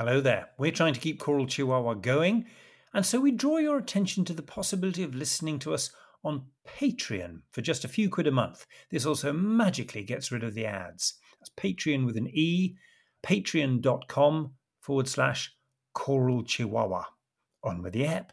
Hello there. We're trying to keep Choral Chihuahua going, and so we draw your attention to the possibility of listening to us on Patreon for just a few quid a month. This also magically gets rid of the ads. That's Patreon with an E, patreon.com forward slash Choral Chihuahua. On with the app.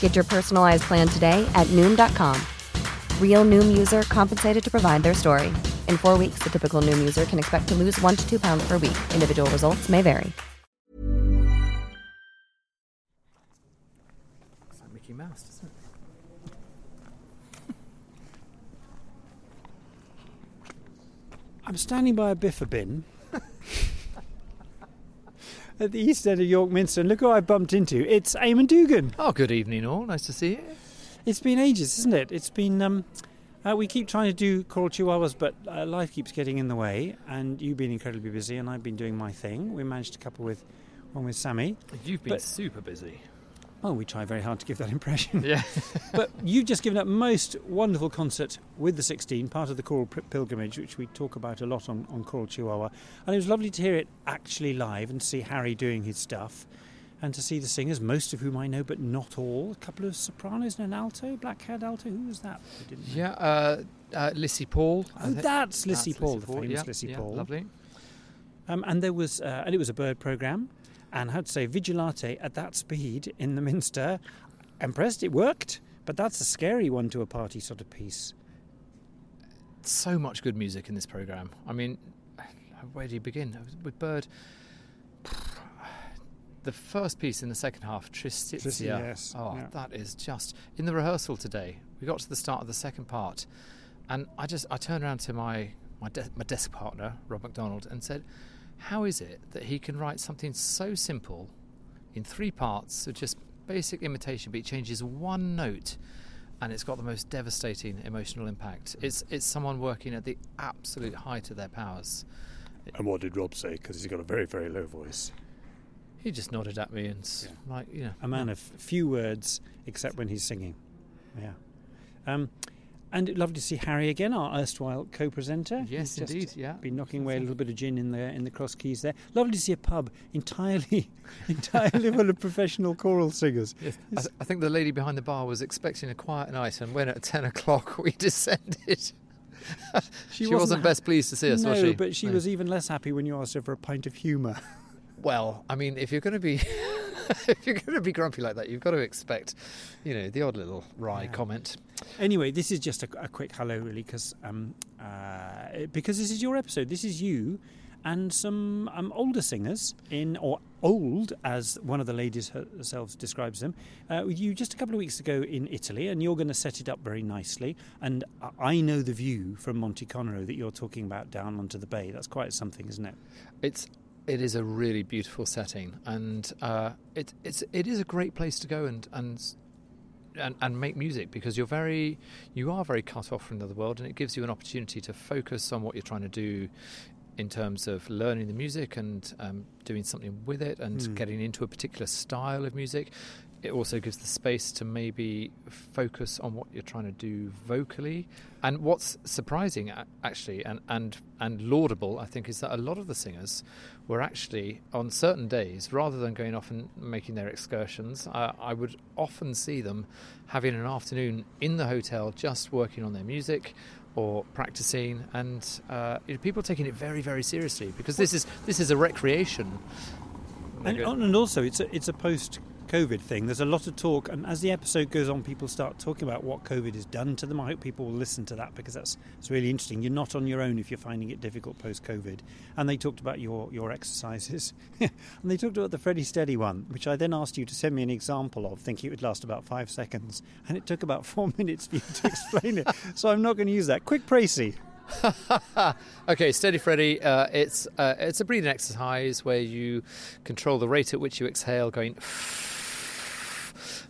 Get your personalized plan today at Noom.com. Real Noom user compensated to provide their story. In four weeks, the typical Noom user can expect to lose one to two pounds per week. Individual results may vary. It's like Mickey Mouse, doesn't it? I'm standing by a biffa bin at the east end of York Minster, and look who I bumped into. It's Eamonn Dougan. Oh, good evening, all. Nice to see you. It's been ages, isn't it? It's been. Um, uh, we keep trying to do Choral Chihuahuas, but uh, life keeps getting in the way, and you've been incredibly busy, and I've been doing my thing. We managed to couple with one with Sammy. You've been But- super busy. Oh, we try very hard to give that impression. Yeah. but you've just given a most wonderful concert with the 16, part of the choral pilgrimage, which we talk about a lot on, on Choral Chihuahua. And it was lovely to hear it actually live and to see Harry doing his stuff and to see the singers, most of whom I know, but not all. A couple of sopranos and an alto, black haired alto. Who was that? I didn't know. yeah, uh, uh, Lissy Paul. Oh, that's Lissy Paul, the Paul, famous yeah, Lissy yeah, Paul. Lovely. Um, and there was, uh, and it was a Byrd program, and had to say, Vigilate at that speed in the Minster, impressed. It worked, but that's a scary one to a party sort of piece. So much good music in this program. I mean, where do you begin? With Byrd. The first piece in the second half, Tristitia. Tristia, yes, Oh, yeah. that is just in the rehearsal today. We got to the start of the second part, and I just I turned around to my my, de- my desk partner Rob McDonald and said, "How is it that he can write something so simple in three parts of just basic imitation, but he changes one note?" and it's got the most devastating emotional impact. It's it's someone working at the absolute height of their powers. And what did Rob say? Because he's got a very, very low voice. He just nodded at me and s like you know, A man of few words, except when he's singing. Yeah. Um, and it lovely to see Harry again, our erstwhile co-presenter. Yes, He's indeed, yeah. Been knocking away a little bit of gin in the in the cross keys there. Lovely to see a pub entirely, entirely full of professional choral singers. Yes. I, th- I think the lady behind the bar was expecting a quiet night, and when at ten o'clock we descended, she, wasn't, wasn't ha- best pleased to see us, no, was she? but she No. was even less happy when you asked her for a pint of humour. Well, I mean, if you're going to be if you're going to be grumpy like that, you've got to expect, you know, the odd little wry comment. Anyway, this is just a, a quick hello, really, because um, uh, because this is your episode. This is you and some um, older singers in, or old, as one of the ladies herself describes them. Uh, with you just a couple of weeks ago in Italy, and you're going to set it up very nicely. And I- know the view from Monte Conero that you're talking about down onto the bay. That's quite something, isn't it? It's it is a really beautiful setting, and uh, it it's it is a great place to go and and. And, and make music because you're very you are very cut off from the other world and it gives you an opportunity to focus on what you're trying to do in terms of learning the music and um, doing something with it and Hmm. getting into a particular style of music it also gives the space to maybe focus on what you're trying to do vocally. And what's surprising, actually, and, and, and laudable, I think, is that a lot of the singers were actually, on certain days, rather than going off and making their excursions, uh, I would often see them having an afternoon in the hotel just working on their music or practicing, and uh, you know, people taking it very, very seriously because this is this is a recreation. And, and also, it's a, it's a post COVID thing. There's a lot of talk, and as the episode goes on, people start talking about what COVID has done to them. I hope people will listen to that because that's it's really interesting. You're not on your own if you're finding it difficult post COVID. And they talked about your your exercises, and they talked about the Freddie Steady one, which I then asked you to send me an example of, thinking it would last about five seconds, and it took about four minutes for you to explain it. So I'm not going to use that. Quick, Pracy. okay, Steady Freddy. Uh, it's uh, it's a breathing exercise where you control the rate at which you exhale, going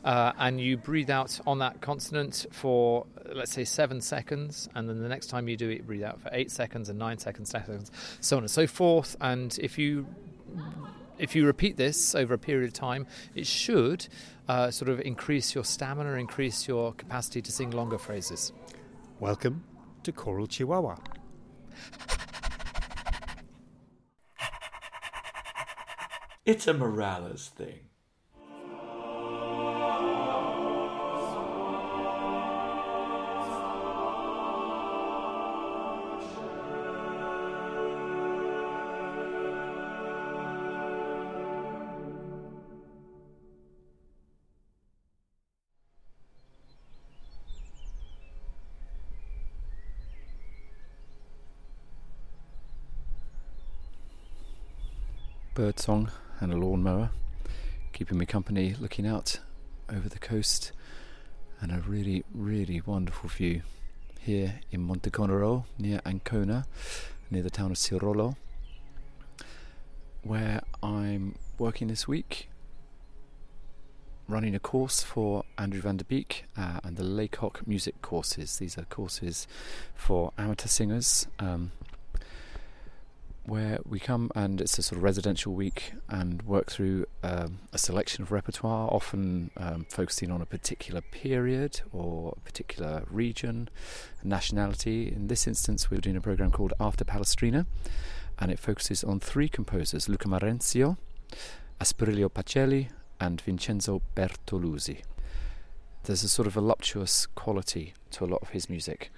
uh, and you breathe out on that consonant for let's say seven seconds, and then the next time you do it, breathe out for eight seconds and nine seconds, seconds, so on and so forth. And if you if you repeat this over a period of time, it should uh, sort of increase your stamina, increase your capacity to sing longer phrases. Welcome to Choral Chihuahua. It's a Morales thing. Birdsong and a lawnmower, keeping me company looking out over the coast and a really, really wonderful view here in Monteconero near Ancona, near the town of Sirolo, where I'm working this week running a course for Andrew van der Beek uh, and the Lacock music courses. These are courses for amateur singers. Um, where we come and it's a sort of residential week and work through um, a selection of repertoire, often um, focusing on a particular period or a particular region, nationality. In this instance, we are doing a program called After Palestrina, and it focuses on three composers Luca Marenzio, Asprilio Pacelli, and Vincenzo Bertolusi. There's a sort of voluptuous quality to a lot of his music.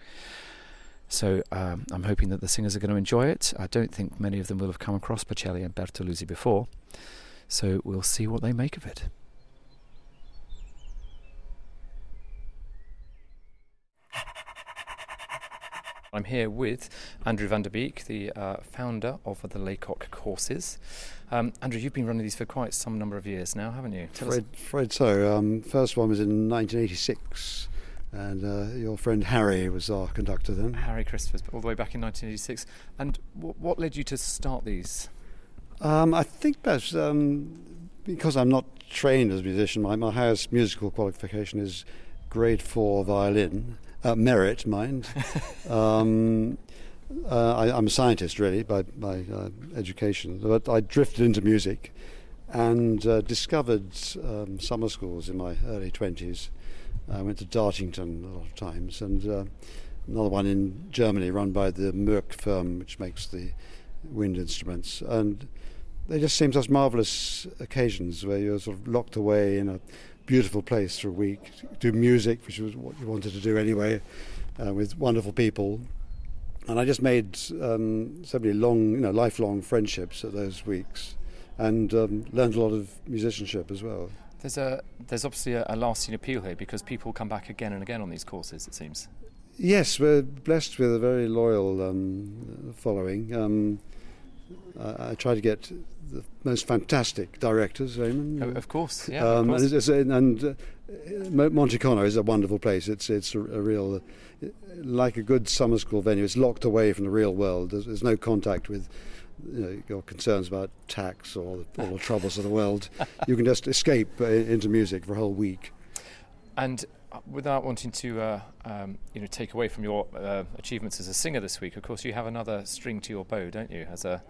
So um, I'm hoping that the singers are going to enjoy it. I don't think many of them will have come across Pacelli and Bertolusi before, so we'll see what they make of it. I'm here with Andrew van der Beek, the uh, founder of the Lacock courses. Um, Andrew, you've been running these for quite some number of years now, haven't you? Tell Fred, Fred so. Um, first one was in 1986 and uh, your friend Harry was our conductor then. Harry Christophers, all the way back in 1986. And w- what led you to start these? Um, I think that's um, because I'm not trained as a musician. My, my highest musical qualification is grade four violin, uh, merit, mind. um, uh, I, am a scientist, really, by, by uh, education, but I drifted into music and uh, discovered um, summer schools in my early 20s I went to Dartington a lot of times, and uh, another one in Germany run by the Moeck firm, which makes the wind instruments. And they just seem such marvelous occasions where you're sort of locked away in a beautiful place for a week, do music, which was what you wanted to do anyway, uh, with wonderful people. And I just made um, so many long, you know, lifelong friendships at those weeks, and um, learned a lot of musicianship as well. There's a there's obviously a, a, lasting appeal here because people come back again and again on these courses. It seems. Yes, we're blessed with a very loyal um, following. Um, I, I, try to get the most fantastic directors, Raymond. Oh, of course, yeah. Um, of course. And, and uh, Monteconero is a wonderful place. It's it's a, a real, uh, like a good summer school venue. It's locked away from the real world. There's, there's no contact with you know, your concerns about tax or all the troubles of the world, you can just escape uh, into music for a whole week. And uh, without wanting to, uh, um, you know, take away from your uh, achievements as a singer this week, of course, you have another string to your bow, don't you, as a,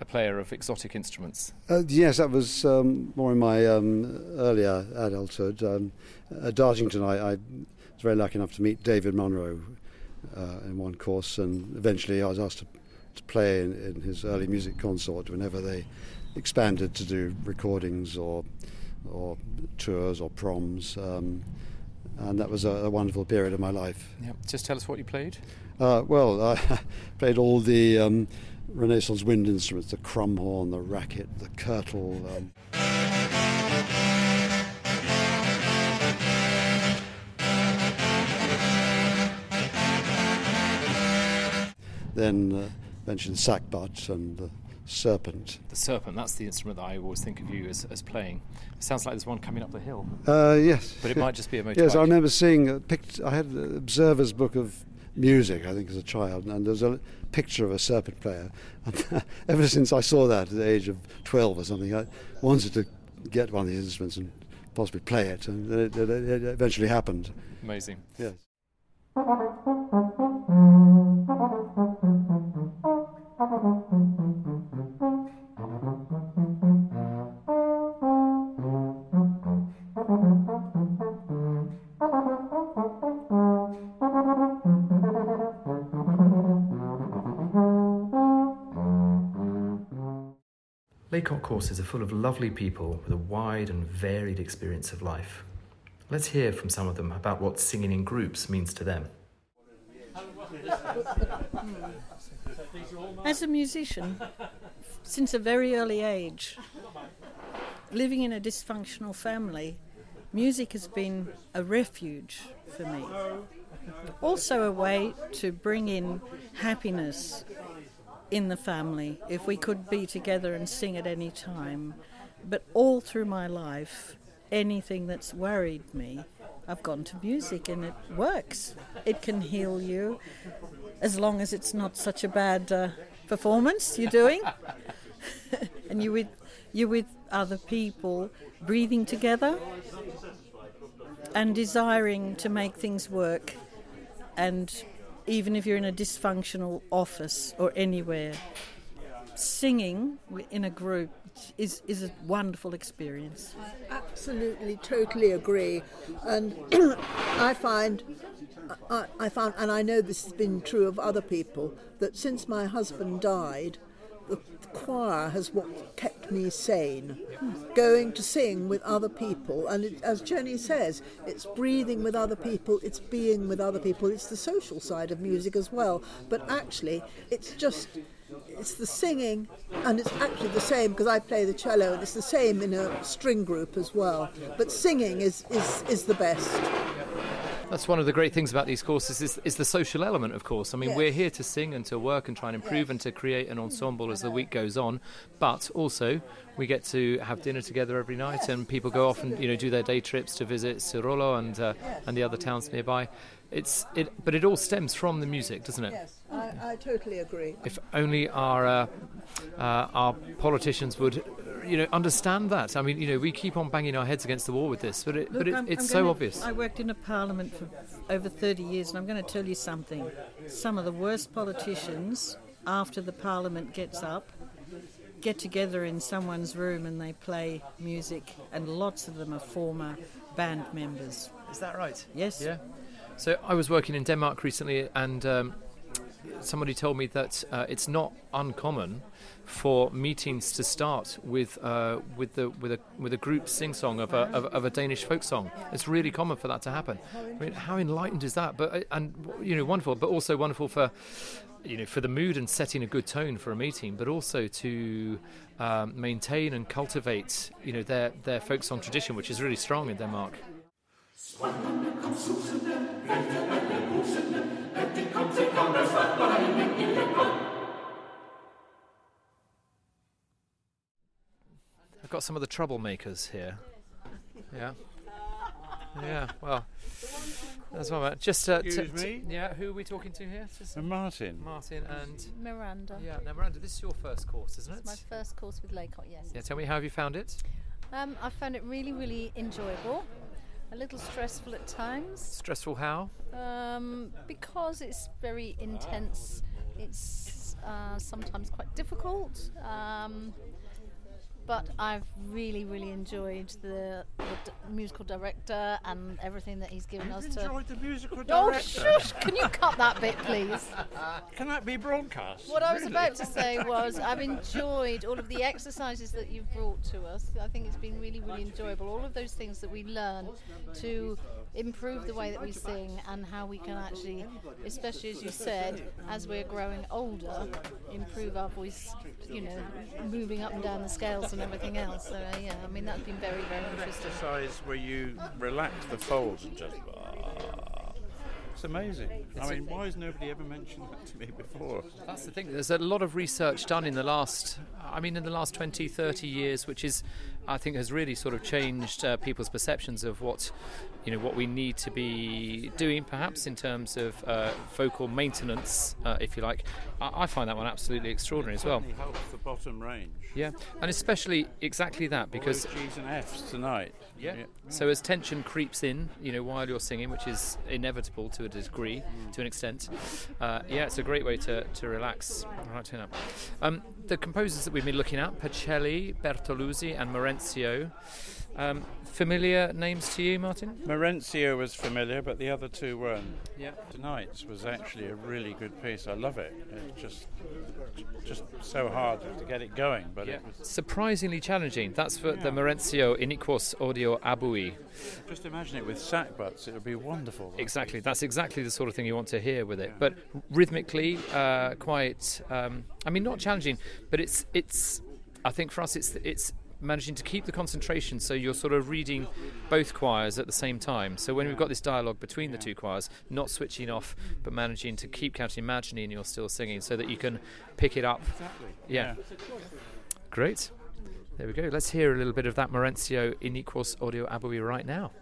a player of exotic instruments? Uh, yes, that was um, more in my um, earlier adulthood. Um, at Dartington, I, I, was very lucky enough to meet David Munrow uh, in one course, and eventually I was asked to to play in, in his early music consort whenever they expanded to do recordings or or tours or proms. Um, and that was a, a, wonderful period of my life. Yeah. Just tell us what you played. Uh, well, I played all the um, Renaissance wind instruments: the crumhorn, the racket, the curtal. Um. Then uh, mentioned sackbut and the serpent. The serpent, that's the instrument that I always think of you as, as playing. It sounds like there's one coming up the hill. Uh, yes. But it might just be a motorbike. Yes, I remember seeing a pict- I had an Observer's Book of Music, I think, as a child, and there's a picture of a serpent player. And ever since I saw that at the age of 12 or something, I wanted to get one of these instruments and possibly play it, and it, it, it eventually happened. Amazing. Yes. Lacock courses are full of lovely people with a wide and varied experience of life. Let's hear from some of them about what singing in groups means to them. As a musician, since a very early age, living in a dysfunctional family, music has been a refuge for me. Also, a way to bring in happiness in the family if we could be together and sing at any time. But all through my life, anything that's worried me, I've gone to music and it works. It can heal you as long as it's not such a bad uh, performance you're doing. and you with you with other people breathing together and desiring to make things work and even if you're in a dysfunctional office or anywhere, singing in a group is, is a wonderful experience. Absolutely, totally agree. And I find, I, I found, and I know this has been true of other people, that since my husband died, the choir has what kept me sane. Going to sing with other people, and it, as Jenny says, it's breathing with other people, it's being with other people, it's the social side of music as well. But actually, it's just it's the singing, and it's actually the same because I play the cello, and it's the same in a string group as well. But singing is, is, is the best. That's one of the great things about these courses is, is the social element, of course. I mean, Yes. we're here to sing and to work and try and improve and to create an ensemble as the week goes on. But also, we get to have dinner together every night, and people go off and you know do their day trips to visit Sirolo and uh, and the other towns nearby. It's it, but it all stems from the music, doesn't it? Yes, I, I totally agree. If only our uh, uh, our politicians would, you know, understand that. I mean, you know, we keep on banging our heads against the wall with this, but it, but it, I'm- it's I'm so gonna- obvious. I worked in a parliament for over 30 years, and I'm going to tell you something. Some of the worst politicians, after the parliament gets up, get together in someone's room and they play music, and lots of them are former band members. Is that right? Yes. Yeah. So I was working in Denmark recently, and um, somebody told me that uh, it's not uncommon for meetings to start with uh, with the with a with a group sing song of a of, of a Danish folk song. It's really common for that to happen. I mean, how enlightened is that? But uh, and you know, wonderful, but also wonderful for you know for the mood and setting a good tone for a meeting, but also to um, maintain and cultivate you know their their folk song tradition, which is really strong in Denmark. I've got some of the troublemakers here. Yeah. Yeah, well, that's one. minute. Just uh, t- Excuse t- me? yeah, who are we talking to here? Just Uh, Martin. Martin and Miranda. yeah. Now, Miranda, this is your first course, isn't it? It's my first course with Lacock, yes. Yeah. Tell me how have you found it? Um, I found it really, really enjoyable. A little stressful at times Stressful how? um, because it's very intense. It's uh, sometimes quite difficult. Um, but I've really, really enjoyed the, the d- musical director and everything that he's given us to. enjoyed the musical Oh, director? shush! Can you cut that bit, please? Can that be broadcast? What I was Really? about to say was I've enjoyed all of the exercises that you've brought to us. I think it's been really, really enjoyable. All of those things that we learn to improve the way that we sing and how we can actually, especially as you said, as we're growing older, improve our voice, you know, moving up and down the scales and everything else. So, uh, yeah, I mean, that's been very, very interesting. exercise where you relax the folds and just. ah. It's amazing. I mean, why has nobody ever mentioned that to me before? That's the thing. There's a lot of research done in the last, I mean, in the last 20, 30 years, which is, I think, has really sort of changed uh, people's perceptions of what, you know, what we need to be doing, perhaps in terms of uh, vocal maintenance, uh, if you like. I, I find that one absolutely extraordinary as well. Helps the bottom range. Yeah, and especially exactly that because All G's and F's tonight. Yeah. So as tension creeps in, you know, while you're singing, which is inevitable to a degree, to an extent, uh, yeah, it's a great way to, to relax. Right, turn up. Um, the composers that we've been looking at, Pacelli, Bertolusi, and Marenzio. Um, familiar names to you, Martin? Marenzio was familiar, but the other two weren't. Yeah. Tonight's was actually a really good piece. I love it. It's just, just so hard to get it going, but it was. Surprisingly challenging. That's for the Yeah. Marenzio Iniquos odio habui. Just imagine it with sack butts. It would be wonderful. Exactly. That's exactly the sort of thing you want to hear with it. But rhythmically, uh, quite. Um, I mean, not challenging, but it's it's. I think for us, it's it's managing to keep the concentration so you're sort of reading both choirs at the same time. So when we've got this dialogue between the two choirs, not switching off, but managing to keep counting, imagining and you're still singing, so that you can pick it up. Exactly. Yeah. Great. There we go. Let's hear a little bit of that Marenzio Iniquos odio habui right now.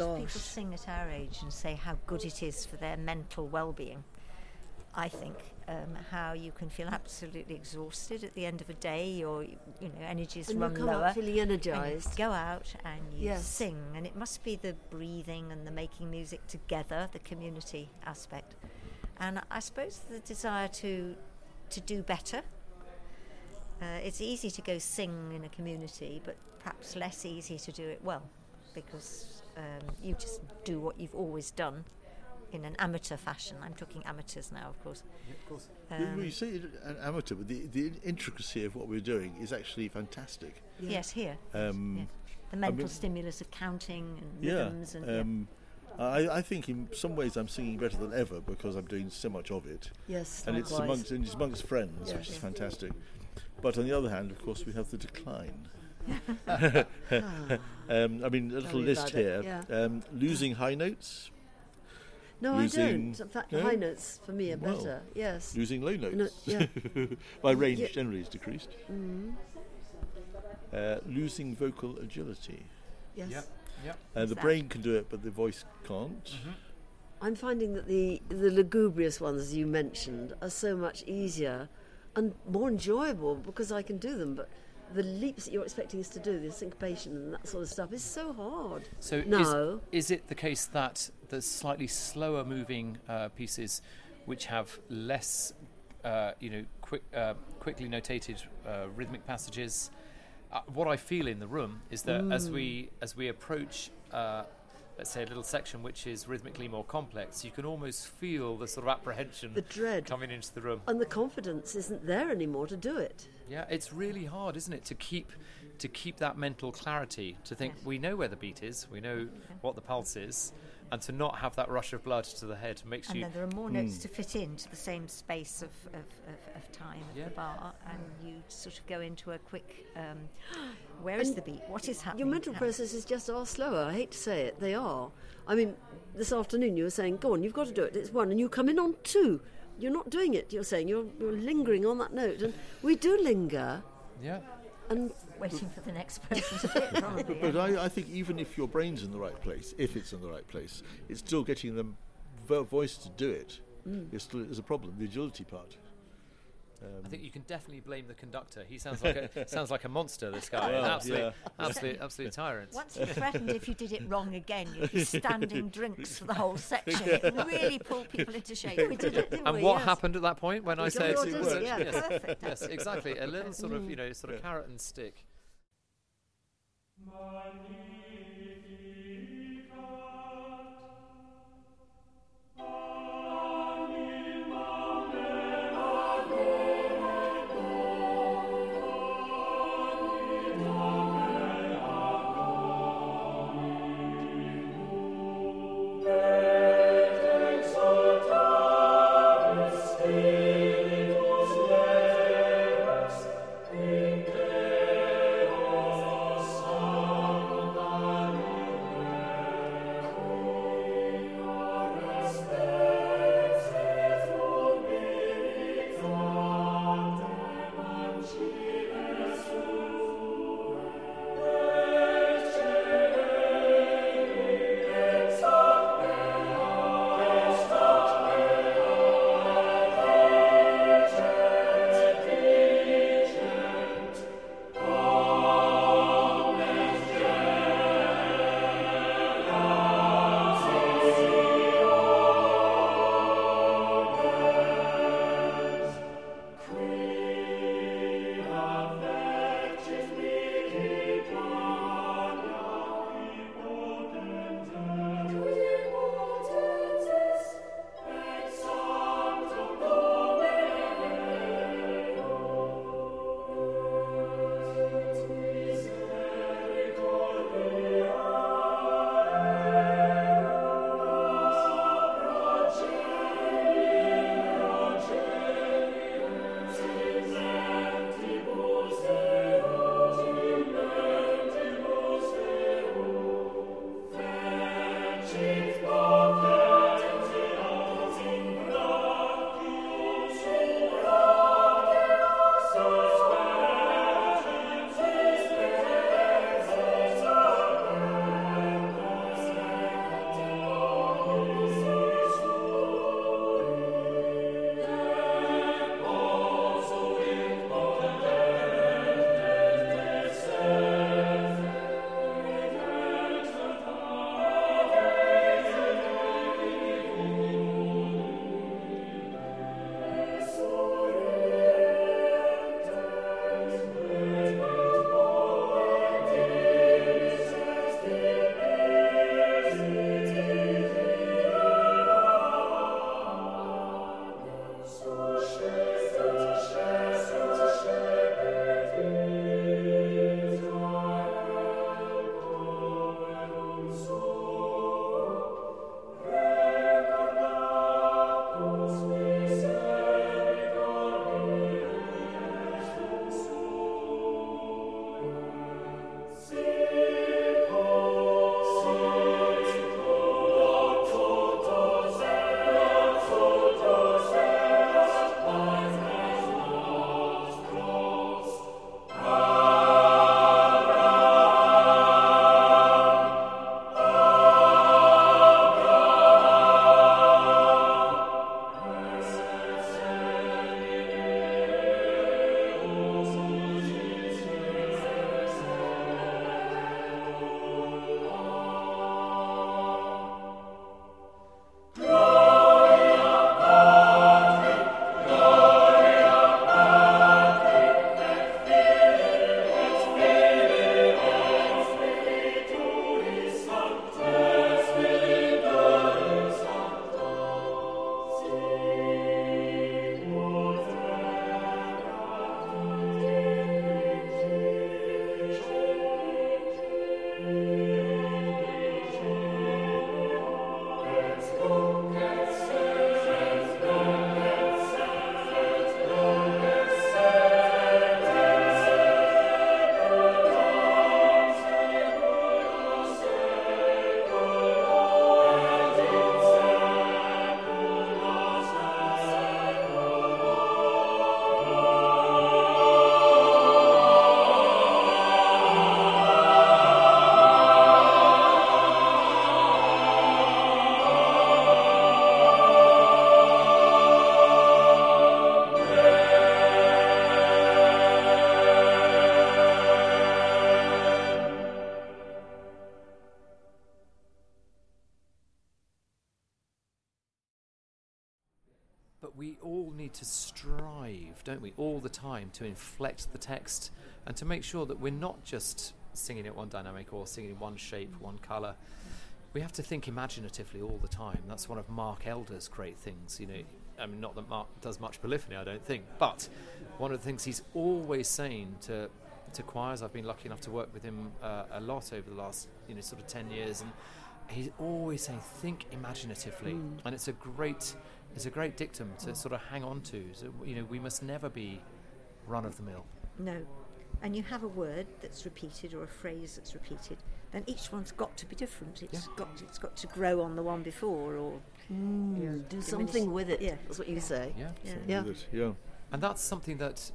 Of people sing at our age and say how good it is for their mental well-being. I think um, how you can feel absolutely exhausted at the end of a day, your you know energies And you run come out lower. feeling and you energised. go out and you Yes. sing, and it must be the breathing and the making music together, the community aspect, and I suppose the desire to to do better. Uh, it's easy to go sing in a community, but perhaps less easy to do it well because um, you just do what you've always done in an amateur fashion. I'm talking amateurs now, of course. of course. Um, you say an amateur, but the, the intricacy of what we're doing is actually fantastic. Yes, here. Um, the I mental mean- stimulus of counting and yeah. rhythms and yeah. Um, I, I think in some ways I'm singing better than ever because I'm doing so much of it. Yes, and it's amongst and it's amongst friends, Yeah. which is fantastic. But on the other hand, of course, we have the decline. um, I mean, a little list here: yeah. um, losing high notes. No, losing, I don't. In fact, No? high notes for me are Well, better. Yes. Losing low notes. No, yeah. My range Yeah. generally is decreased. Mm. Uh, losing vocal agility. Yes. Yep, yep. Uh, the brain can do it, but the voice can't. Mm-hmm. I'm finding that the the lugubrious ones you mentioned are so much easier and more enjoyable because I can do them. But the leaps that you're expecting us to do, the syncopation and that sort of stuff, is so hard. So no, is, is it the case that the slightly slower moving uh, pieces, which have less, uh, you know, quick, uh, quickly notated uh, rhythmic passages, uh, what I feel in the room is that as Mm. we as we approach. Let's say a little section which is rhythmically more complex. You can almost feel the sort of apprehension, The dread. coming into the room. and the confidence isn't there anymore to do it. Yeah, it's really hard, isn't it, to keep to keep that mental clarity, to think we know where the beat is, we know what the pulse is, and to not have that rush of blood to the head makes and you. then there are more notes Mm. to fit into the same space of, of, of, of time at Yeah. the bar, and you sort of go into a quick. Um, where is And the beat? What is happening? Your mental now? processes just are slower. I hate to say it, they are. I mean, this afternoon you were saying, "Go on, you've got to do it." It's one, and you come in on two. You're not doing it. You're saying you're, you're lingering on that note, and we do linger. Yeah. And waiting for the next person to hit, probably. But I, I think even if your brain's in the right place, if it's in the right place, it's still getting the voice to do it. Mm. Is still is a problem. The agility part. Um, I think you can definitely blame the conductor. He sounds like a sounds like a monster. This guy, Well, an absolute, yeah. absolute, absolute tyrant. Once he threatened if you did it wrong again, you'd be standing drinks for the whole section. It really pulled people into shape. We did it, didn't and we? what Yes. happened at that point when I We said, did it, yeah. yes, Perfect, yes, exactly, a little sort of, Mm. you know, sort of carrot and stick. Spiritus to inflect the text and to make sure that we're not just singing it one dynamic or singing in one shape, one colour. We have to think imaginatively all the time. That's one of Mark Elder's great things. You know, I mean, not that Mark does much polyphony, I don't think, but one of the things he's always saying to to choirs. I've been lucky enough to work with him uh, a lot over the last, you know, sort of ten years, and he's always saying, "Think imaginatively," Mm. and it's a great, it's a great dictum to sort of hang on to. So, you know, we must never be run of the mill. No. And you have a word that's repeated or a phrase that's repeated, then each one's got to be different. It's got it's got to grow on the one before or Mm, you know, do diminish- something with it. Yeah. That's what you say. Yeah, Yeah. Something with it, yeah. And that's something that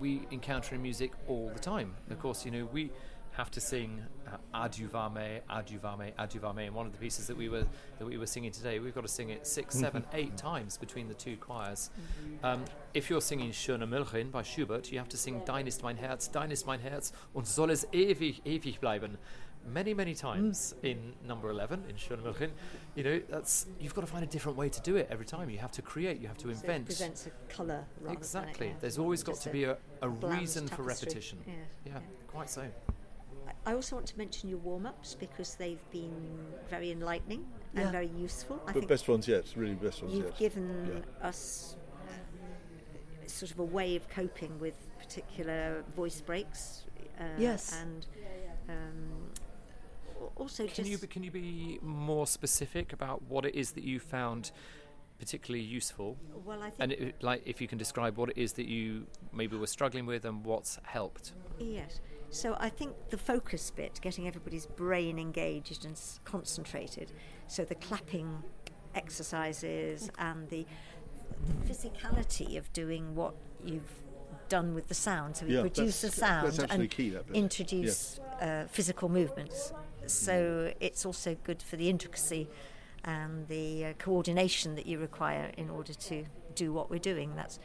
we encounter in music all the time. Of course, you know, we have to sing adjuvame, adjuvame, adjuvame. And one of the pieces that we were that we were singing today, we've got to sing it six, seven, eight times between the two choirs. Um, if you're singing Schöne Müllerin by Schubert, you have to sing Dein ist mein Herz, Dein ist mein Herz und soll es ewig, ewig bleiben. Many, many times in number 11 in Schöne Müllerin, you know, that's you've got to find a different way to do it every time. You have to create, you have to So invent. presents a colour Exactly. Than yeah, There's always got to be a, a reason for repetition. Yeah, yeah, quite so. I also want to mention your warm-ups because they've been very enlightening and very useful. I But think best ones yet, really best ones you've yet. given us sort of a way of coping with particular voice breaks. Uh, Yes. and um, also Can just you be, can you be more specific about what it is that you found particularly useful? Well, I and it, like if you can describe what it is that you maybe were struggling with and what's helped. Yes. So I think the focus bit, getting everybody's brain engaged and concentrated. So the clapping exercises and the, the physicality of doing what you've done with the sound. So we Yeah, produce a sound and key, introduce uh, physical movements. So it's also good for the intricacy and the uh, coordination that you require in order to do what we're doing. That's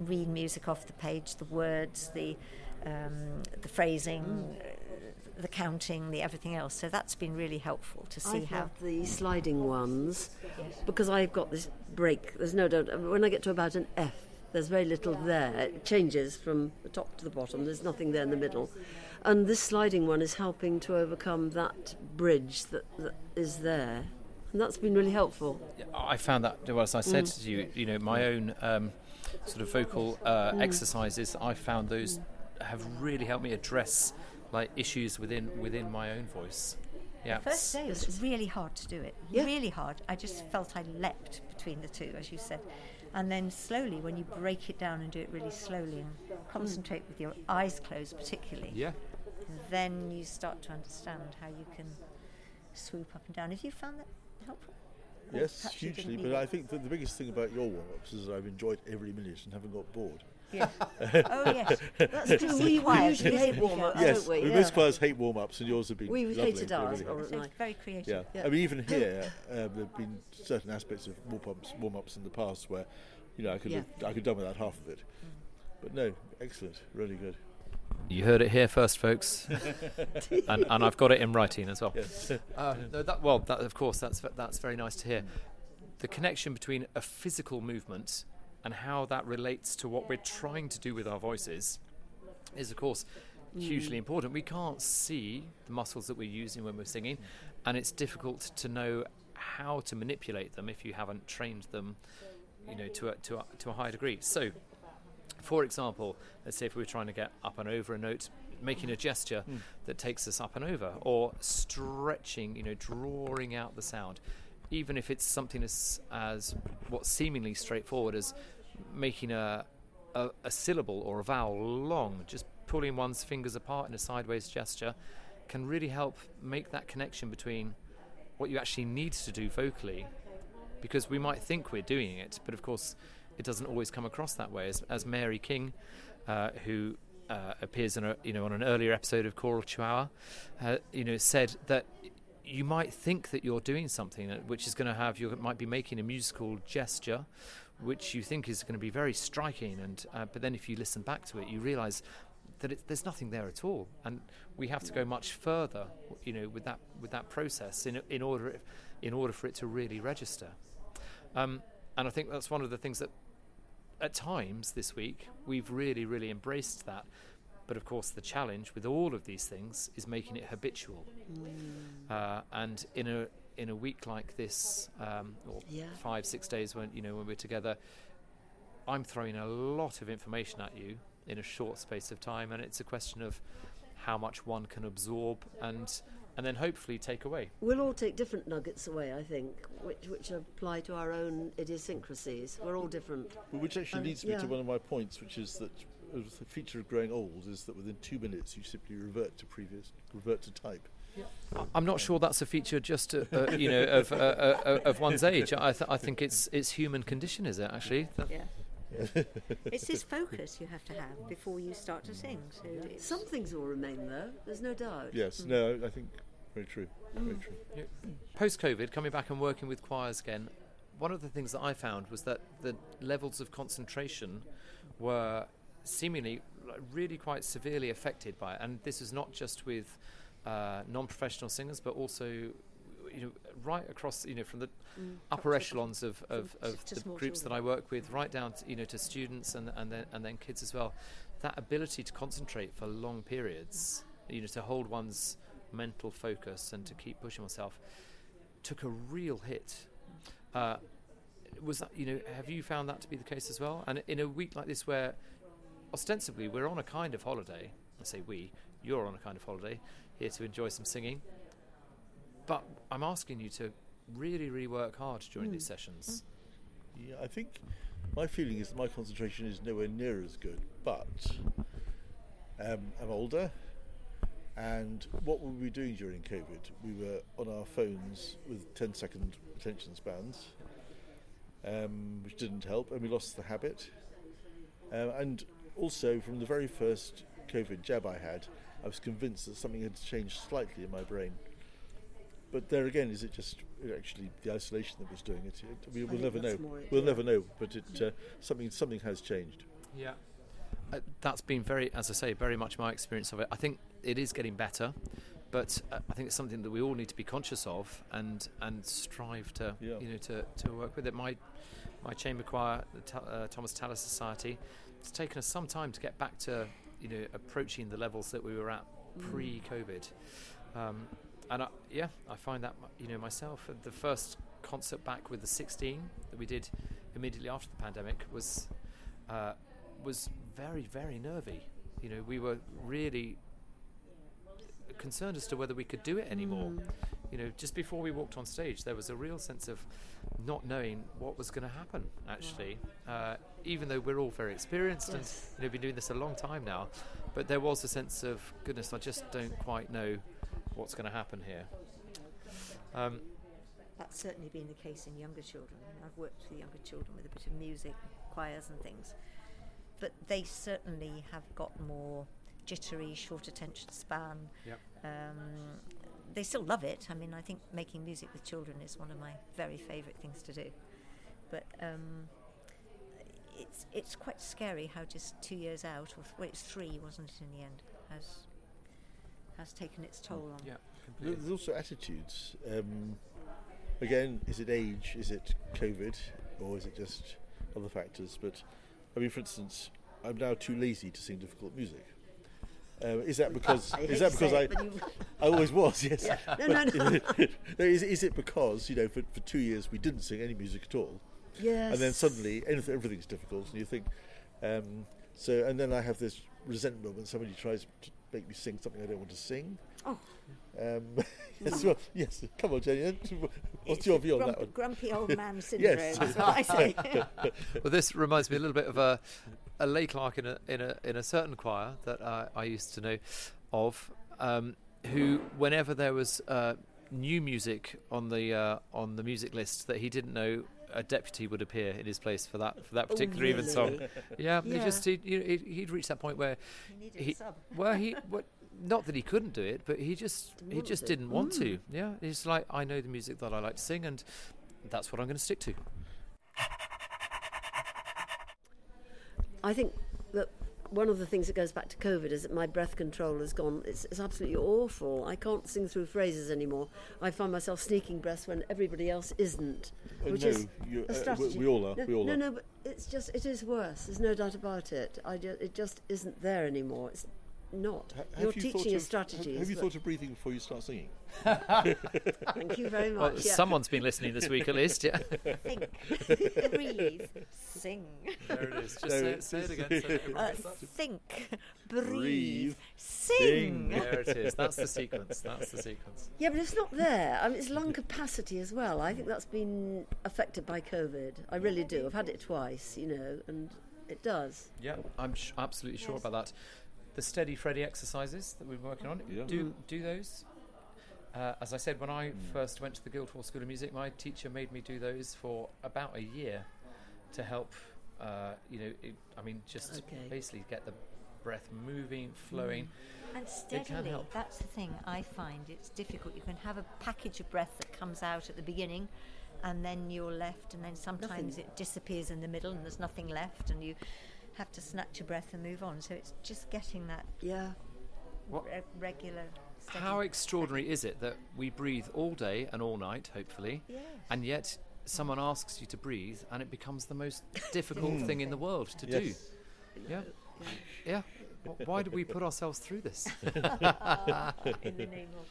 read music off the page, the words, the um, the phrasing, uh, the counting, the everything else. So that's been really helpful to see I've how. loved the sliding ones because I've got this break. There's no doubt. When I get to about an F, there's very little there. It changes from the top to the bottom. There's nothing there in the middle. And this sliding one is helping to overcome that bridge that, that is there. And that's been really helpful. I found that, well, as I said Mm. to you, you know, my own um, sort of vocal uh, Mm. exercises, I found those have really helped me address like issues within within my own voice. Yeah. The first day it was really hard to do it. Really hard. I just felt I leapt between the two, as you said. And then slowly, when you break it down and do it really slowly and concentrate with your eyes closed, particularly, Yeah. then you start to understand how you can swoop up and down. Have you found that helpful? Yes, perhaps you didn't hugely. But? I think that the biggest thing about your warm-ups is I've enjoyed every minute and haven't got bored. Yeah. Oh, yes. That's true. We choirs usually hate warm-ups, yes, don't we? I Yeah. most choirs hate warm-ups, and yours have been We lovely. hated ours, really Robert have. and I. It's very creative. Yeah. Yeah. I mean, even here, uh, there have been certain aspects of warm-ups, warm-ups in the past where, you know, I could Yeah. have, I could have done without half of it. But no, excellent, really good. You heard it here first, folks, and, and I've got it in writing as well. Yes. Uh, no, that, well, that, of course, that's that's very nice to hear. The connection between a physical movement and how that relates to what we're trying to do with our voices is, of course, hugely Mm. important. We can't see the muscles that we're using when we're singing, and it's difficult to know how to manipulate them if you haven't trained them, you know, to a, to a, to a high degree. So, for example, let's say if we were trying to get up and over a note, making a gesture Mm. that takes us up and over, or stretching, you know, drawing out the sound, even if it's something as as what's seemingly straightforward as making a, a a syllable or a vowel long, just pulling one's fingers apart in a sideways gesture, can really help make that connection between what you actually need to do vocally because we might think we're doing it, but of course, it doesn't always come across that way. As, as Mary King, uh, who uh, appears in a, you know on an earlier episode of Choral Chihuahua, uh, you know, said that you might think that you're doing something which is going to have you might be making a musical gesture, which you think is going to be very striking, and uh, but then if you listen back to it, you realise that it, there's nothing there at all, and we have to go much further, you know, with that with that process in in order in order for it to really register. Um, and I think that's one of the things that at times this week, we've really, really embraced that. But of course, the challenge with all of these things is making it habitual. Uh, and in a in a week like this, um, or Yeah. five six days when you know when we're together, I'm throwing a lot of information at you in a short space of time, and it's a question of how much one can absorb and and then hopefully take away. We'll all take different nuggets away, I think, which which apply to our own idiosyncrasies. We're all different. Well, which actually And- leads me yeah. to one of my points, which is that the feature of growing old is that within two minutes you simply revert to previous, revert to type. I- I'm not sure that's a feature just uh, uh, you know of uh, uh, of one's age. I, th- I think it's it's human condition, is it actually? That- Yeah. it's this focus you have to have before you start to sing. So it's Some things will remain though. There's no doubt. Yes, Mm. no, I think very true. Very Mm. true. Yeah. Post COVID, coming back and working with choirs again, one of the things that I found was that the levels of concentration were seemingly really quite severely affected by it. And this is not just with uh, non-professional singers, but also you know right across you know from the Mm. upper echelons of, of, of the groups that. I work with, right down to, you know to students and and then and then kids as well. That ability to concentrate for long periods, you know, to hold one's mental focus and to keep pushing oneself, took a real hit. Uh, was that you know? Have you found that to be the case as well? And in a week like this, where ostensibly we're on a kind of holiday, I say we, you're on a kind of holiday, here to enjoy some singing. But I'm asking you to really, really work hard during these sessions. Yeah, I think my feeling is that my concentration is nowhere near as good, but um, I'm older. And what were we doing during COVID? We were on our phones with 10 second attention spans, um, which didn't help, and we lost the habit. Um, and also, from the very first COVID jab I had, I was convinced that something had changed slightly in my brain. But there again, is it just actually the isolation that was doing it? it we, we'll never know. more it, we'll yeah. never know. But it uh, something something has changed. Yeah. Uh, that's been very, as I say, very much my experience of it. I think it is getting better, but uh, I think it's something that we all need to be conscious of and and strive to Yeah. you know to, to work with it. My my chamber choir, the Ta- uh, Thomas Tallis Society, it's taken us some time to get back to you know approaching the levels that we were at Mm. pre-COVID. Um, and I, yeah, I find that you know myself. uh, The first concert back with the 16 that we did immediately after the pandemic was uh, was very very nervy. You know, we were really concerned as to whether we could do it anymore. Mm. You know, just before we walked on stage, there was a real sense of not knowing what was going to happen. Actually, uh, even though we're all very experienced and you know been doing this a long time now, but there was a sense of goodness. I just don't quite know what's going to happen here. Um, That's certainly been the case in younger children. I've worked with younger children with a bit of music, choirs, and things. But they certainly have got more jittery, short attention span. Yep. Um, they still love it. I mean, I think making music with children is one of my very favourite things to do. But um, it's it's quite scary how just two years out, or well, it's three, wasn't it, in the end, has has taken its toll on. Yeah, There- There's also attitudes. Um, again, is it age? Is it COVID? Or is it just other factors? But I mean, for instance, I'm now too lazy to sing difficult music. Um, is that because I is that because I you- I always was yes Yeah. No, no, no. no, is, is it because you know for, for two years we didn't sing any music at all Yes. and then suddenly anything, everything's difficult and you think um, so and then I have this resentment when somebody tries to make me sing something I don't want to sing Oh. um, yes, well, yes come on Jenny what's your view on that one Grumpy old man syndrome, yes. is what I say. well, this reminds me a little bit of a, a lay clerk in a in a in a certain choir that I, I used to know of, um, who whenever there was uh, new music on the uh, on the music list that he didn't know. A deputy would appear in his place for that for that Oh, particular even song. really? Yeah, he just he, you know, he'd, he'd reached that point where He needed a sub. well he what, not that he couldn't do it, but he just Didn't he just didn't want to. Mm. Yeah, he's like I know the music that I like to sing, and that's what I'm going to stick to. I think that one of the things that goes back to COVID is that my breath control has gone. It's, it's absolutely awful. I can't sing through phrases anymore. I find myself sneaking breaths when everybody else isn't, Oh, which no, is you- a uh, we- we all are, No, we all no, are. no, but it's just it is worse. There's no doubt about it. I ju- it just isn't there anymore. It's not. Ha- You're have you thought teaching a of- strategy. Have, have you thought of breathing before you start singing? Thank you very Well, much. yeah. someone's been listening this week at least, yeah. Think, breathe, sing. There it is. Just say it- say it again so Uh, think, breathe, Breathe, sing. There it is. That's the sequence. That's the sequence. Yeah, but it's not there. I mean, it's lung capacity as well. I think that's been affected by COVID. I really do. I've had it twice, you know, and it does. Yeah, I'm sh- absolutely sure about that. The steady Freddy exercises that we've been working on, Yeah. do do those. Uh, as I said, when I first went to the Guildhall School of Music, my teacher made me do those for about a year to help. Uh, you know, it, I mean, just Okay. basically get the breath moving, flowing. And steadily, that's the thing I find it's difficult. You can have a package of breath that comes out at the beginning and then you're left, and then sometimes Nothing. it disappears in the middle and there's nothing left, and you have to snatch your breath and move on. So it's just getting that yeah. re- regular. Steady How extraordinary is it that we breathe all day and all night, hopefully, Yes. and yet someone asks you to breathe and it becomes the most difficult Mm. thing in the world to Yes. do? Yeah. Yeah. Wh- Why do we put ourselves through this? in the name of.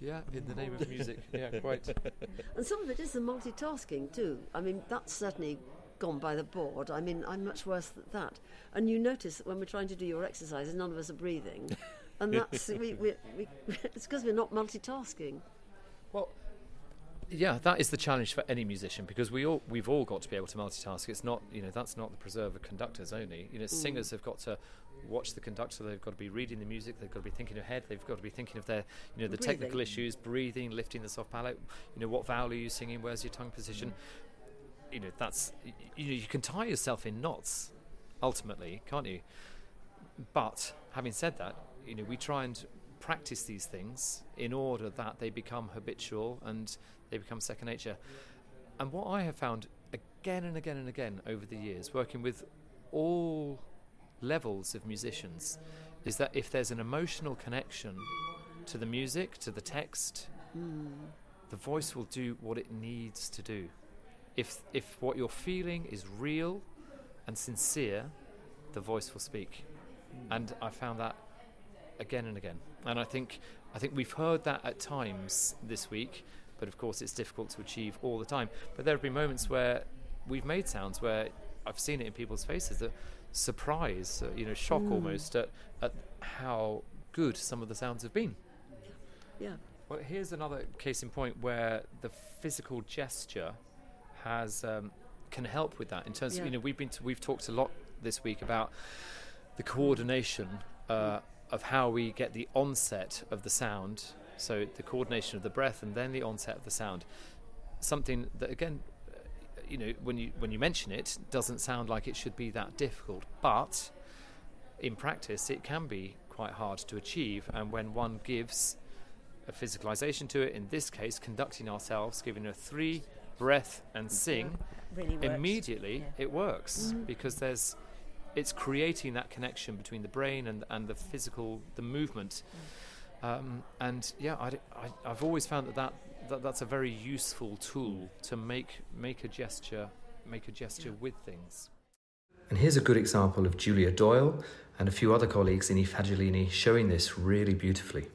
Yeah, in the name of music. Yeah, quite. And some of it is the multitasking too. I mean, that's certainly gone by the board. I mean, I'm much worse than that. And you notice that when we're trying to do your exercises, none of us are breathing. And that's, we, we, we, it's because we're not multitasking. Well, yeah, that is the challenge for any musician because we all we've all got to be able to multitask. It's not you know that's not the preserve of conductors only. You know, mm. singers have got to watch the conductor. They've got to be reading the music. They've got to be thinking ahead. They've got to be thinking of their you know the technical issues, breathing, lifting the soft palate. You know what vowel are you singing? Where's your tongue position? Mm. You know that's you know you can tie yourself in knots ultimately, can't you? But having said that, you know we try and practice these things in order that they become habitual and they become second nature. And what I have found again and again and again over the years, working with all levels of musicians, is that if there's an emotional connection to the music, to the text, mm. the voice will do what it needs to do. If if what you're feeling is real and sincere, the voice will speak. And I found that again and again. And I think I think we've heard that at times this week, but of course it's difficult to achieve all the time. But there have been moments where we've made sounds where I've seen it in people's faces that surprise, uh, you know, shock Mm. almost at, at how good some of the sounds have been. Yeah. Well, here's another case in point where the physical gesture has um, can help with that. In terms, of, you know, we've been to, we've talked a lot this week about the coordination uh, of how we get the onset of the sound. So the coordination of the breath and then the onset of the sound. Something that again, you know, when you when you mention it, doesn't sound like it should be that difficult, but in practice, it can be quite hard to achieve. And when one gives a physicalization to it, in this case, conducting ourselves, giving a three, breath, and sing, Really immediately Yeah. it works Mhm. because there's it's creating that connection between the brain and, and the physical, the movement. Um, and yeah, I, I, have always found that, that, that that's a very useful tool to make make a gesture, make a gesture with things. And here's a good example of Julia Doyle and a few other colleagues in I showing this really beautifully.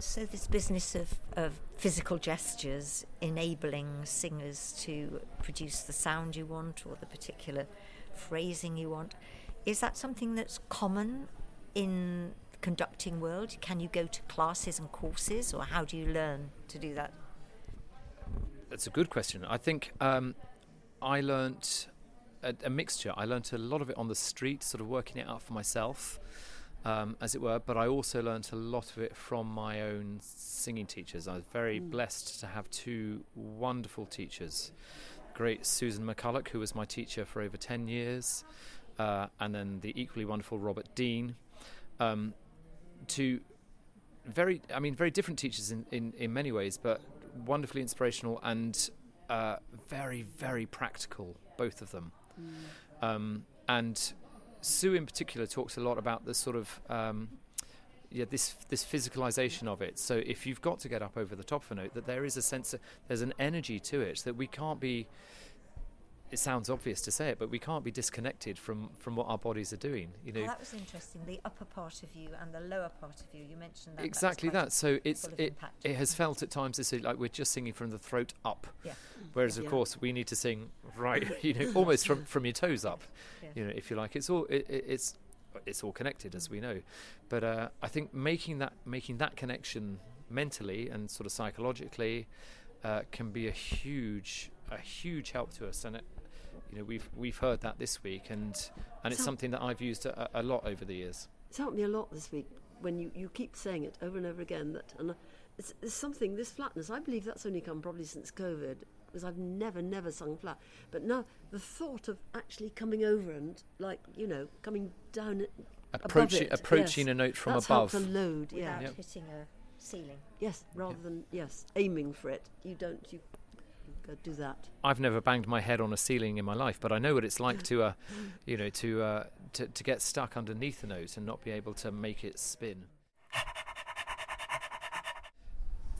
So this business of, of physical gestures enabling singers to produce the sound you want or the particular phrasing you want, is that something that's common in the conducting world? Can you go to classes and courses or how do you learn to do that? That's a good question. I think um, I learnt a, a mixture. I learnt a lot of it on the street, sort of working it out for myself, um, as it were. But I also learnt a lot of it from my own singing teachers. I was very Mm. blessed to have two wonderful teachers. Great Susan McCulloch, who was my teacher for over 10 years, uh, and then the equally wonderful Robert Dean. Um, two very, I mean, very different teachers in, in, in many ways, but wonderfully inspirational and uh, very, very practical, both of them. Um, and Sue, in particular, talks a lot about the sort of um, yeah this this physicalization of it. So if you've got to get up over the top of a note, that there is a sense, of, there's an energy to it that we can't be. It sounds obvious to say it, but we can't be disconnected from from what our bodies are doing. You know, Oh, that was interesting. The upper part of you and the lower part of you. You mentioned that. that exactly quite that. So it's it, impact. it has felt at times as if like we're just singing from the throat up, Yeah. whereas of Yeah. course we need to sing right, you know, almost from from your toes up, Yeah. you know, if you like. It's all it, it, it's it's all connected as we know, but uh, I think making that making that connection mentally and sort of psychologically uh, can be a huge a huge help to us and. It, you know, we've we've heard that this week, and and it's So- something that I've used a, a lot over the years. It's helped me a lot this week when you, you keep saying it over and over again that and it's, it's something this flatness I believe that's only come probably since COVID because I've never never sung flat but now the thought of actually coming over and like you know coming down Approaching- it, approaching yes, a note from that's above. a load yeah Without hitting a ceiling. yes rather than yes aiming for it you don't you, you go do that I've never banged my head on a ceiling in my life, but I know what it's like to, uh, you know, to, uh, to to get stuck underneath a note and not be able to make it spin.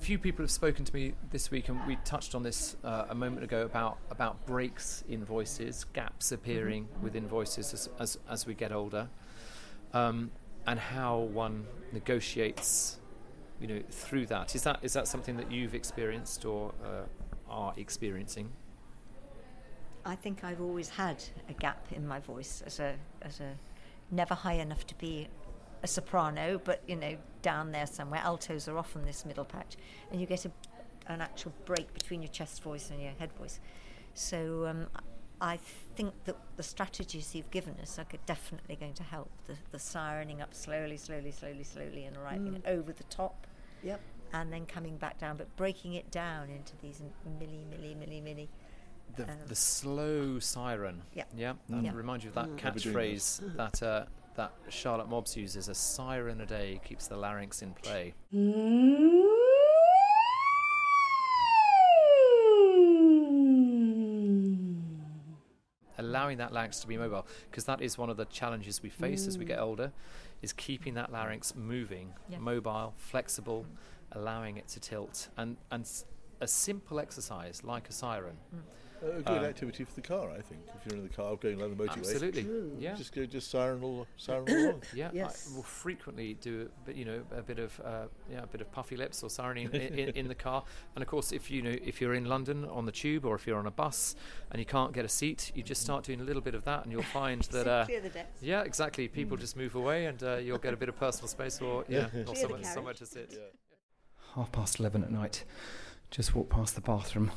Few people have spoken to me this week, and we touched on this uh, a moment ago about about breaks in voices, gaps appearing within voices as as, as we get older, um, and how one negotiates, you know, through that. Is that is that something that you've experienced or uh, are experiencing? I think I've always had a gap in my voice as a as a never high enough to be a soprano, but you know down there somewhere. Altos are often this middle patch, and you get a, an actual break between your chest voice and your head voice. So um, I think that the strategies you've given us are definitely going to help. The, the sirening up slowly, slowly, slowly, slowly, and arriving Mm. over the top. Yep. And then coming back down, but breaking it down into these milli, milli, milli, milli. The, um, the slow siren. Yeah. Yeah. That Yeah. reminds you of that Mm. Catchphrase that uh, that Charlotte Mobbs uses: "A siren a day keeps the larynx in play." Allowing that larynx to be mobile, because that is one of the challenges we face as we get Mm. older, is keeping that larynx moving, Yeah. mobile, flexible, allowing it to tilt, and and s- a simple exercise like a siren. A good Um, activity for the car, I think. If you're in the car going along the motorway, Absolutely, True. yeah. Just go, just siren all, siren all along. Yeah, I will frequently do, a bit, you know, a bit of, uh, yeah, a bit of puffy lips or sirening in, in, in the car. And of course, if you know, if you're in London on the tube or if you're on a bus and you can't get a seat, you just start doing a little bit of that, and you'll find that, uh, Clear the decks. yeah, exactly. People just move away, and uh, you'll get a bit of personal space or yeah, Clear or the somewhere, carriage. somewhere to sit. Half past 11 at night, just walked past the bathroom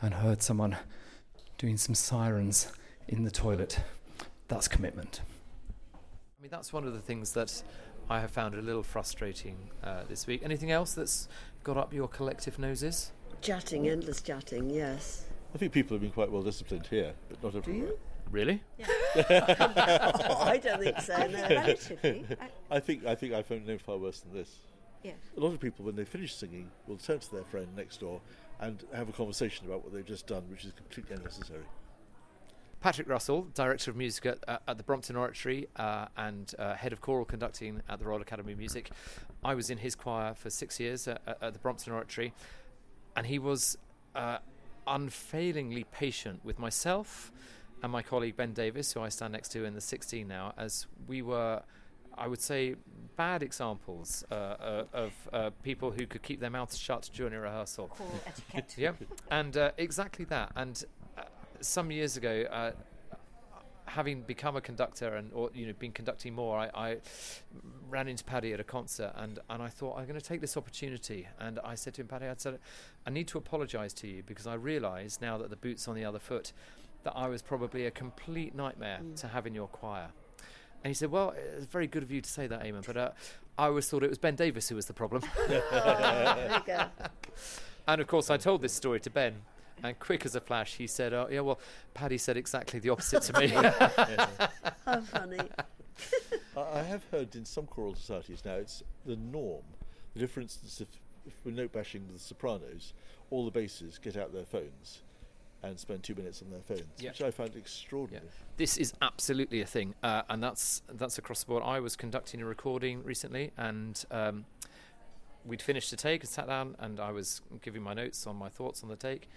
and heard someone doing some sirens in the toilet. That's commitment. I mean, that's one of the things that I have found a little frustrating uh, this week. Anything else that's got up your collective noses? Chatting, endless chatting, yes. I think people have been quite well disciplined here, but not everywhere. Really? I don't think so, no. Relatively. I think I think I've known far worse than this. Yes. A lot of people, when they finish singing, will turn to their friend next door and have a conversation about what they've just done, which is completely unnecessary. Patrick Russell, Director of Music at, uh, at the Brompton Oratory uh, and uh, Head of Choral Conducting at the Royal Academy of Music. I was in his choir for six years at, at- at the Brompton Oratory, and he was uh, unfailingly patient with myself and my colleague Ben Davis, who I stand next to in the 16 now, as we were, I would say, bad examples uh, uh, of uh, people who could keep their mouths shut during a rehearsal. Choral etiquette. yeah, and uh, exactly that. And uh, some years ago, uh, having become a conductor and or you know been conducting more, I, I ran into Paddy at a concert and, and I thought I'm going to take this opportunity. And I said to him, Paddy, I said, I need to apologise to you because I realise now that the boot's on the other foot that I was probably a complete nightmare to have in your choir. And he said, Well, it's very good of you to say that, Eamonn, but uh, I always thought it was Ben Davis who was the problem. There. And of course, I told this story to Ben, and quick as a flash, he said, "Oh, yeah, well, Paddy said exactly the opposite to me." How funny. I I have heard in some choral societies now it's the norm. The for instance, if, if we're note bashing with the sopranos, all the basses get out their phones and spend two minutes on their phones, Yeah. which I find extraordinary. this is absolutely a thing, uh, and that's that's across the board. I was conducting a recording recently, and um, we'd finished the take and sat down, and I was giving my notes on my thoughts on the take,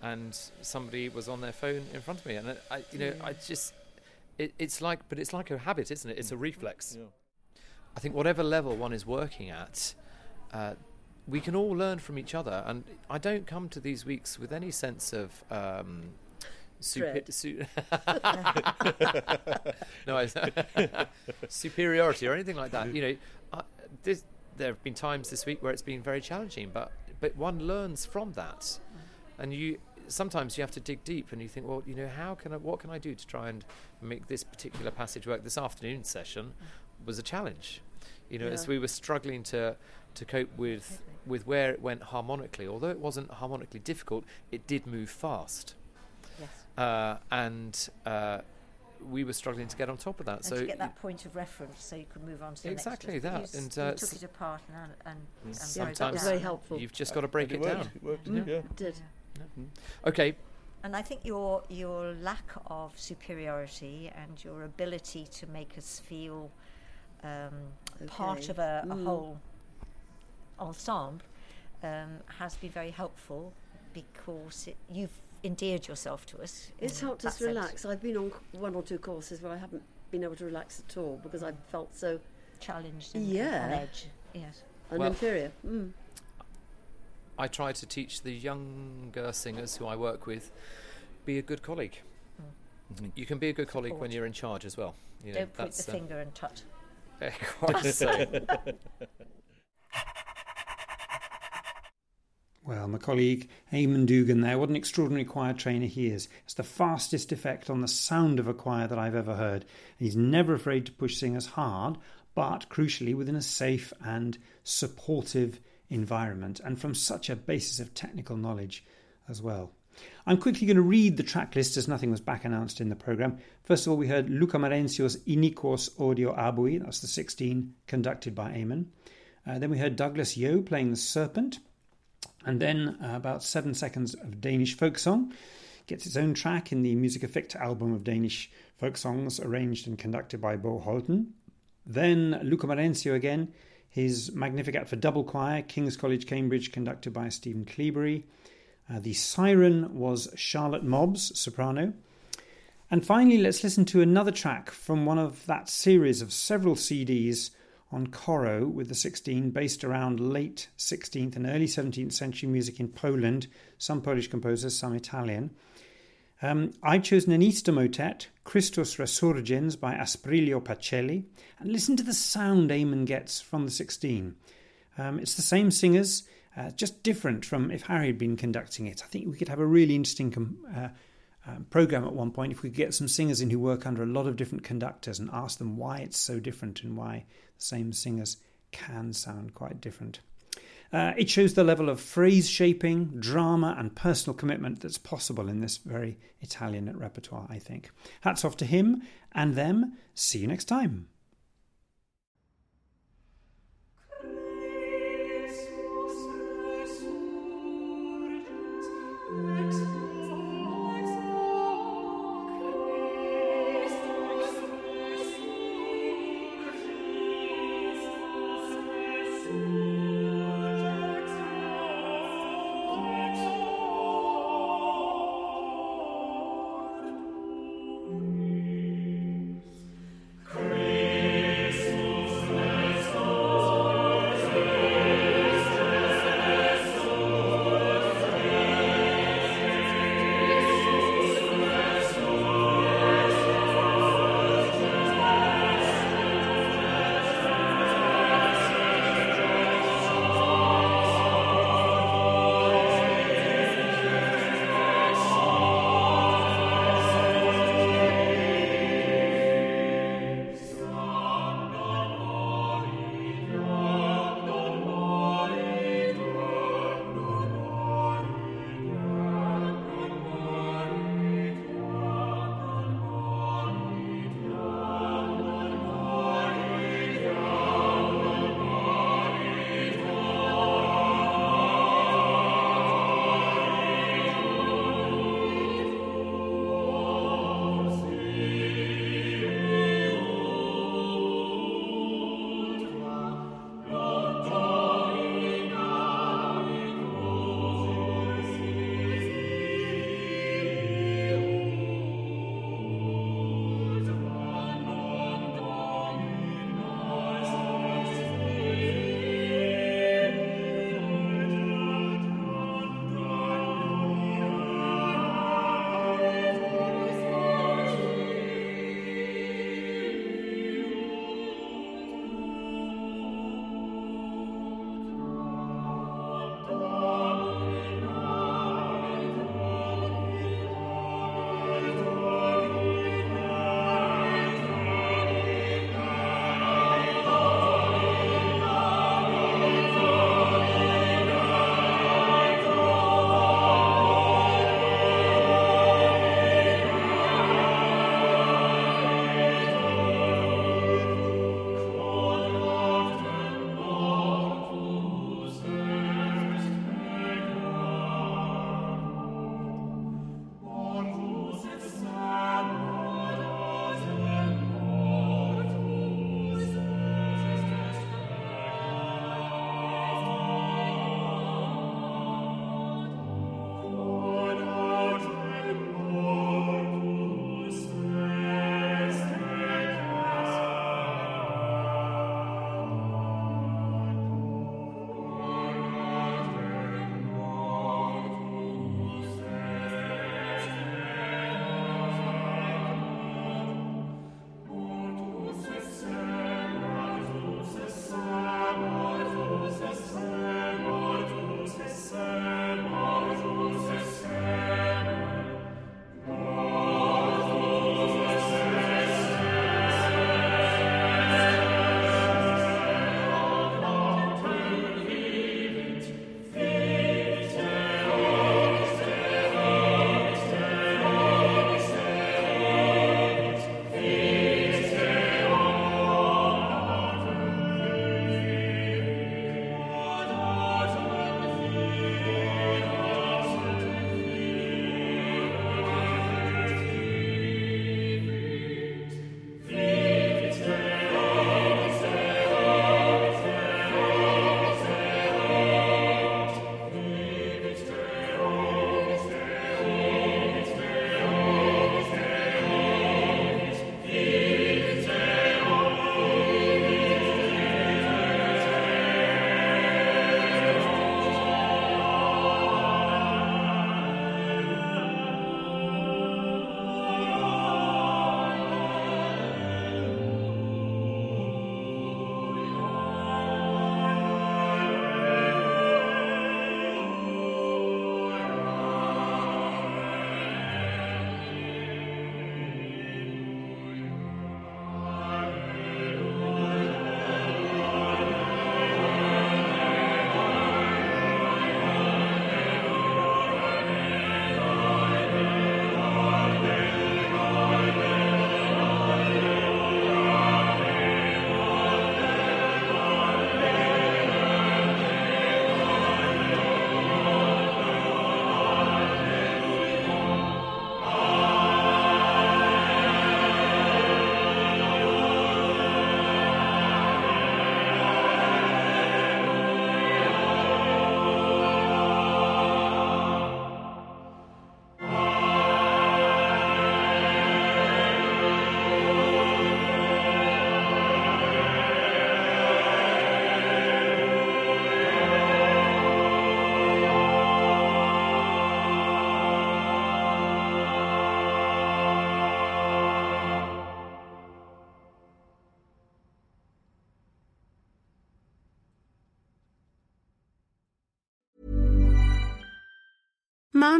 and somebody was on their phone in front of me, and I- I, you know, I just, it, it's like, but it's like a habit, isn't it? It's a reflex. I think whatever level one is working at, uh, we can all learn from each other. And I don't come to these weeks with any sense of um, Dread. su- no, I, superiority or anything like that. You know, uh, this, there have been times this week where it's been very challenging, but but one learns from that, and you sometimes you have to dig deep and you think, well, you know, how can I, what can I do to try and make this particular passage work? This afternoon session was a challenge. You know, as we were struggling to to cope with with where it went harmonically. Although it wasn't harmonically difficult, it did move fast. Yes. Uh, and uh, we were struggling to get on top of that. And so to get that point of reference so you can move on to the Exactly next bit. that, You, s- and, you uh, took it apart and, and, and broke that sometimes down. You've just got to break it, it down. it worked, Yeah. yeah. It did. Okay. And I think your your lack of superiority and your ability to make us feel um, part of a, a Mm. whole ensemble um, has been very helpful because it, you've endeared yourself to us. It's helped that us sense. relax. I've been on one or two courses where I haven't been able to relax at all because I felt so challenged and yeah, on edge. Yes. and Well- inferior. Mm. I try to teach the younger singers who I work with be a good colleague. You can be a good colleague when you're in charge as well. You know, Don't point the uh, finger and tut. quite so. Well, my colleague Eamonn Dougan there, what an extraordinary choir trainer he is. It's the fastest effect on the sound of a choir that I've ever heard. He's never afraid to push singers hard, but crucially within a safe and supportive environment, and from such a basis of technical knowledge as well. I'm quickly going to read the track list as nothing was back announced in the programme. First of all, we heard Luca Marenzio's Iniquos odio habui, that's the 16, conducted by Eamonn. Uh, then we heard Douglas Yeo playing the Serpent. And then uh, about seven seconds of Danish folk song. Gets its own track in the Musica Ficta album of Danish folk songs, arranged and conducted by Bo Holten. Then Luca Marenzio again, His Magnificat for double choir, King's College, Cambridge, conducted by Stephen Cleobury. Uh, the siren was Charlotte Mobbs, soprano. And finally, let's listen to another track from one of that series of several CDs on Coro with the 16, based around late 16th and early 17th century music in Poland, some Polish composers, some Italian. Um, I've chosen an Easter motet, Christus Resurgens by Asprilio Pacelli, and listen to the sound Eamonn gets from the 16. Um, it's the same singers, uh, just different from if Harry had been conducting it. I think we could have a really interesting com- uh, um, program at one point if we get some singers in who work under a lot of different conductors and ask them why it's so different and why the same singers can sound quite different. Uh, it shows the level of phrase shaping, drama, and personal commitment that's possible in this very Italian repertoire, I think. Hats off to him and them. See you next time.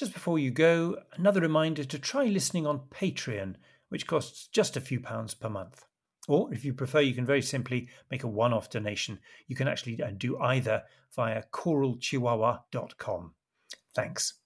Just before you go, another reminder to try listening on Patreon, which costs just a few pounds per month. Or if you prefer, you can very simply make a one off donation. You can actually uh, do either via choralchihuahua.com. Thanks.